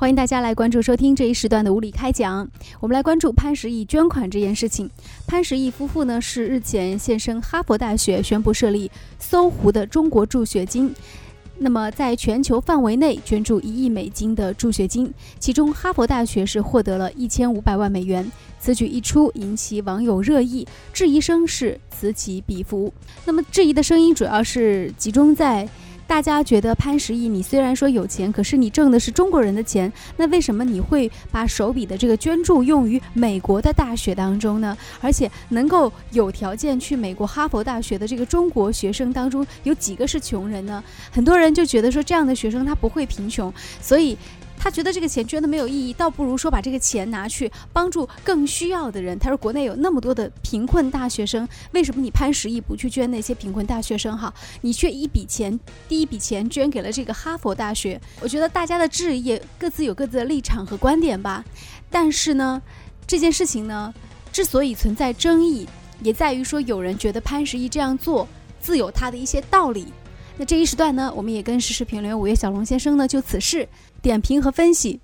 欢迎大家来关注收听这一时段的无理开讲。我们来关注潘石屹捐款这件事情。潘石屹夫妇呢是日前现身哈佛大学，宣布设立搜狐的中国助学金。那么在全球范围内捐助一亿美金的助学金，其中哈佛大学是获得了一千五百万美元。此举一出，引起网友热议，质疑声是此起彼伏。那么质疑的声音主要是集中在。大家觉得潘石屹，你虽然说有钱，可是你挣的是中国人的钱，那为什么你会把手笔的这个捐助用于美国的大学当中呢？而且能够有条件去美国哈佛大学的这个中国学生当中，有几个是穷人呢？很多人就觉得说这样的学生他不会贫穷，所以。他觉得这个钱捐的没有意义，倒不如说把这个钱拿去帮助更需要的人。他说：“国内有那么多的贫困大学生，为什么你潘石屹不去捐那些贫困大学生？哈，你却一笔钱，第一笔钱捐给了这个哈佛大学。我觉得大家的质疑各自有各自的立场和观点吧。但是呢，这件事情呢，之所以存在争议，也在于说有人觉得潘石屹这样做自有他的一些道理。那这一时段呢，我们也跟时事评论员五月小龙先生呢就此事。点评和分析。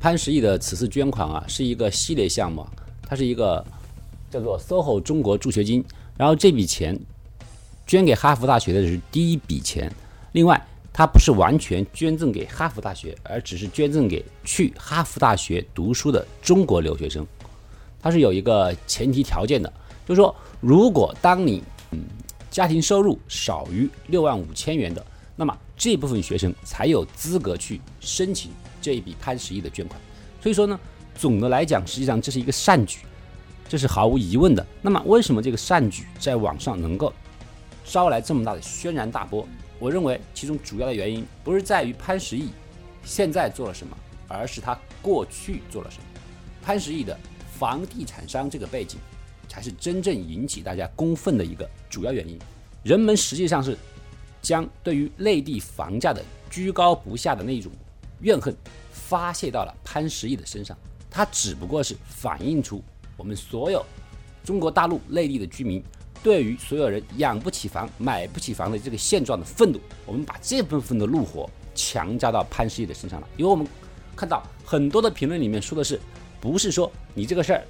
潘石屹的此次捐款啊，是一个系列项目，它是一个叫做 “SOHO 中国助学金”。然后这笔钱捐给哈佛大学的是第一笔钱。另外，它不是完全捐赠给哈佛大学，而只是捐赠给去哈佛大学读书的中国留学生。它是有一个前提条件的，就是说，如果当你家庭收入少于六万五千元的。那么这部分学生才有资格去申请这一笔潘石屹的捐款。所以说呢，总的来讲，实际上这是一个善举，这是毫无疑问的。那么为什么这个善举在网上能够招来这么大的轩然大波？我认为其中主要的原因不是在于潘石屹现在做了什么，而是他过去做了什么。潘石屹的房地产商这个背景，才是真正引起大家公愤的一个主要原因。人们实际上是。将对于内地房价的居高不下的那一种怨恨发泄到了潘石屹的身上，他只不过是反映出我们所有中国大陆内地的居民对于所有人养不起房、买不起房的这个现状的愤怒。我们把这部分的怒火强加到潘石屹的身上了，因为我们看到很多的评论里面说的是，不是说你这个事儿，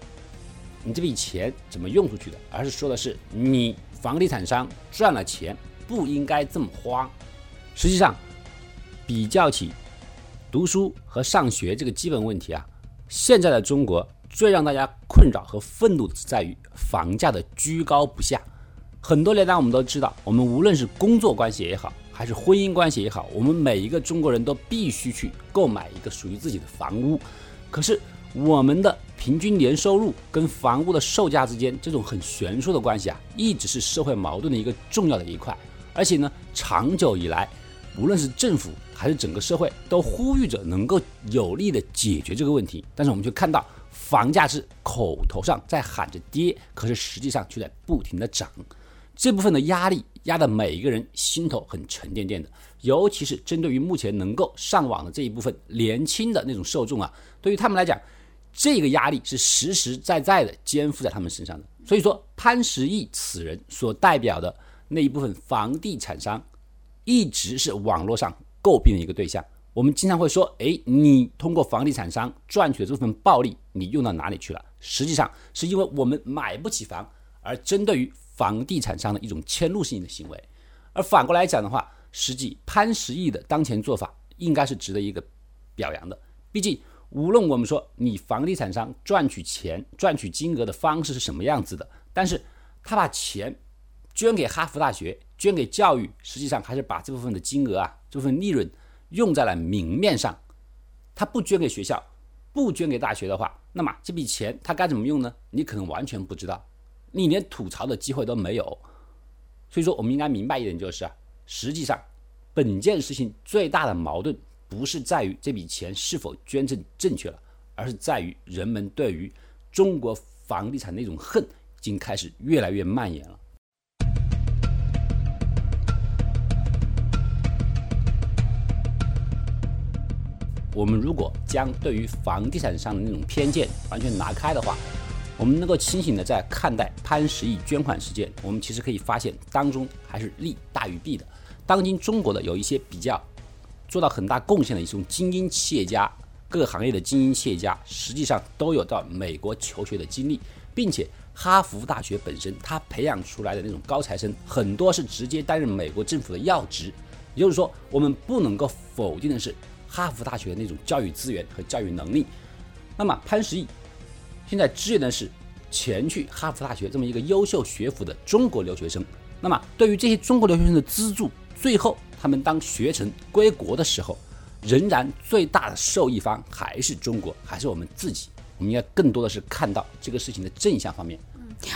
你这笔钱怎么用出去的，而是说的是你房地产商赚了钱。不应该这么花。实际上，比较起读书和上学这个基本问题啊，现在的中国最让大家困扰和愤怒的是在于房价的居高不下。很多年来，我们都知道，我们无论是工作关系也好，还是婚姻关系也好，我们每一个中国人都必须去购买一个属于自己的房屋。可是，我们的平均年收入跟房屋的售价之间这种很悬殊的关系啊，一直是社会矛盾的一个重要的一块。而且呢，长久以来，无论是政府还是整个社会，都呼吁着能够有力的解决这个问题。但是我们却看到，房价是口头上在喊着跌，可是实际上却在不停的涨。这部分的压力压得每一个人心头很沉甸甸的，尤其是针对于目前能够上网的这一部分年轻的那种受众啊，对于他们来讲，这个压力是实实在在的肩负在他们身上的。所以说，潘石屹此人所代表的。那一部分房地产商一直是网络上诟病的一个对象。我们经常会说：“哎，你通过房地产商赚取的这份暴利，你用到哪里去了？”实际上是因为我们买不起房，而针对于房地产商的一种迁怒性的行为。而反过来讲的话，实际潘石屹的当前做法应该是值得一个表扬的。毕竟，无论我们说你房地产商赚取钱、赚取金额的方式是什么样子的，但是他把钱。捐给哈佛大学，捐给教育，实际上还是把这部分的金额啊，这部分利润用在了明面上。他不捐给学校，不捐给大学的话，那么这笔钱他该怎么用呢？你可能完全不知道，你连吐槽的机会都没有。所以说，我们应该明白一点，就是啊，实际上本件事情最大的矛盾不是在于这笔钱是否捐赠正确了，而是在于人们对于中国房地产那种恨已经开始越来越蔓延了。我们如果将对于房地产商的那种偏见完全拿开的话，我们能够清醒的在看待潘石屹捐款事件，我们其实可以发现当中还是利大于弊的。当今中国的有一些比较做到很大贡献的一种精英企业家，各个行业的精英企业家，实际上都有到美国求学的经历，并且哈佛大学本身它培养出来的那种高材生，很多是直接担任美国政府的要职。也就是说，我们不能够否定的是哈佛大学的那种教育资源和教育能力。那么潘石屹现在支援的是前去哈佛大学这么一个优秀学府的中国留学生。那么对于这些中国留学生的资助，最后他们当学成归国的时候，仍然最大的受益方还是中国，还是我们自己。我们要更多的是看到这个事情的正向方面。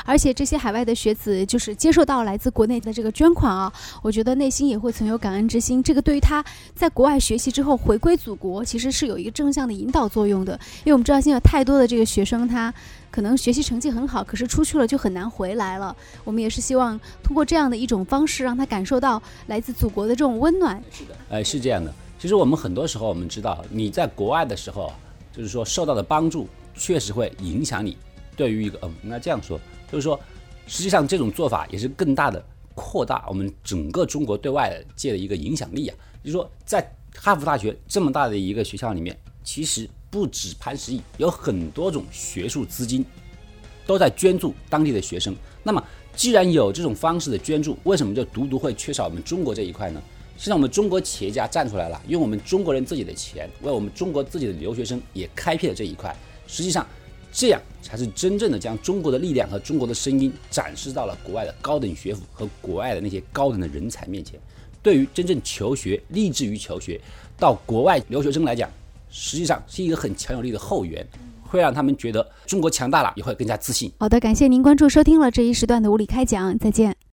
而且这些海外的学子就是接受到来自国内的这个捐款啊，我觉得内心也会存有感恩之心。这个对于他在国外学习之后回归祖国，其实是有一个正向的引导作用的。因为我们知道现在有太多的这个学生，他可能学习成绩很好，可是出去了就很难回来了。我们也是希望通过这样的一种方式，让他感受到来自祖国的这种温暖。是的，呃，是这样的。其实我们很多时候我们知道，你在国外的时候，就是说受到的帮助确实会影响你。对于一个，嗯，应该这样说，就是说。实际上，这种做法也是更大的扩大我们整个中国对外界的一个影响力啊。就是说，在哈佛大学这么大的一个学校里面，其实不止潘石屹，有很多种学术资金都在捐助当地的学生。那么，既然有这种方式的捐助，为什么就独独会缺少我们中国这一块呢？现在我们中国企业家站出来了，用我们中国人自己的钱，为我们中国自己的留学生也开辟了这一块。实际上。这样才是真正的将中国的力量和中国的声音展示到了国外的高等学府和国外的那些高等的人才面前。对于真正求学、立志于求学到国外留学生来讲，实际上是一个很强有力的后援，会让他们觉得中国强大了，也会更加自信。好的，感谢您关注收听了这一时段的物理开讲，再见。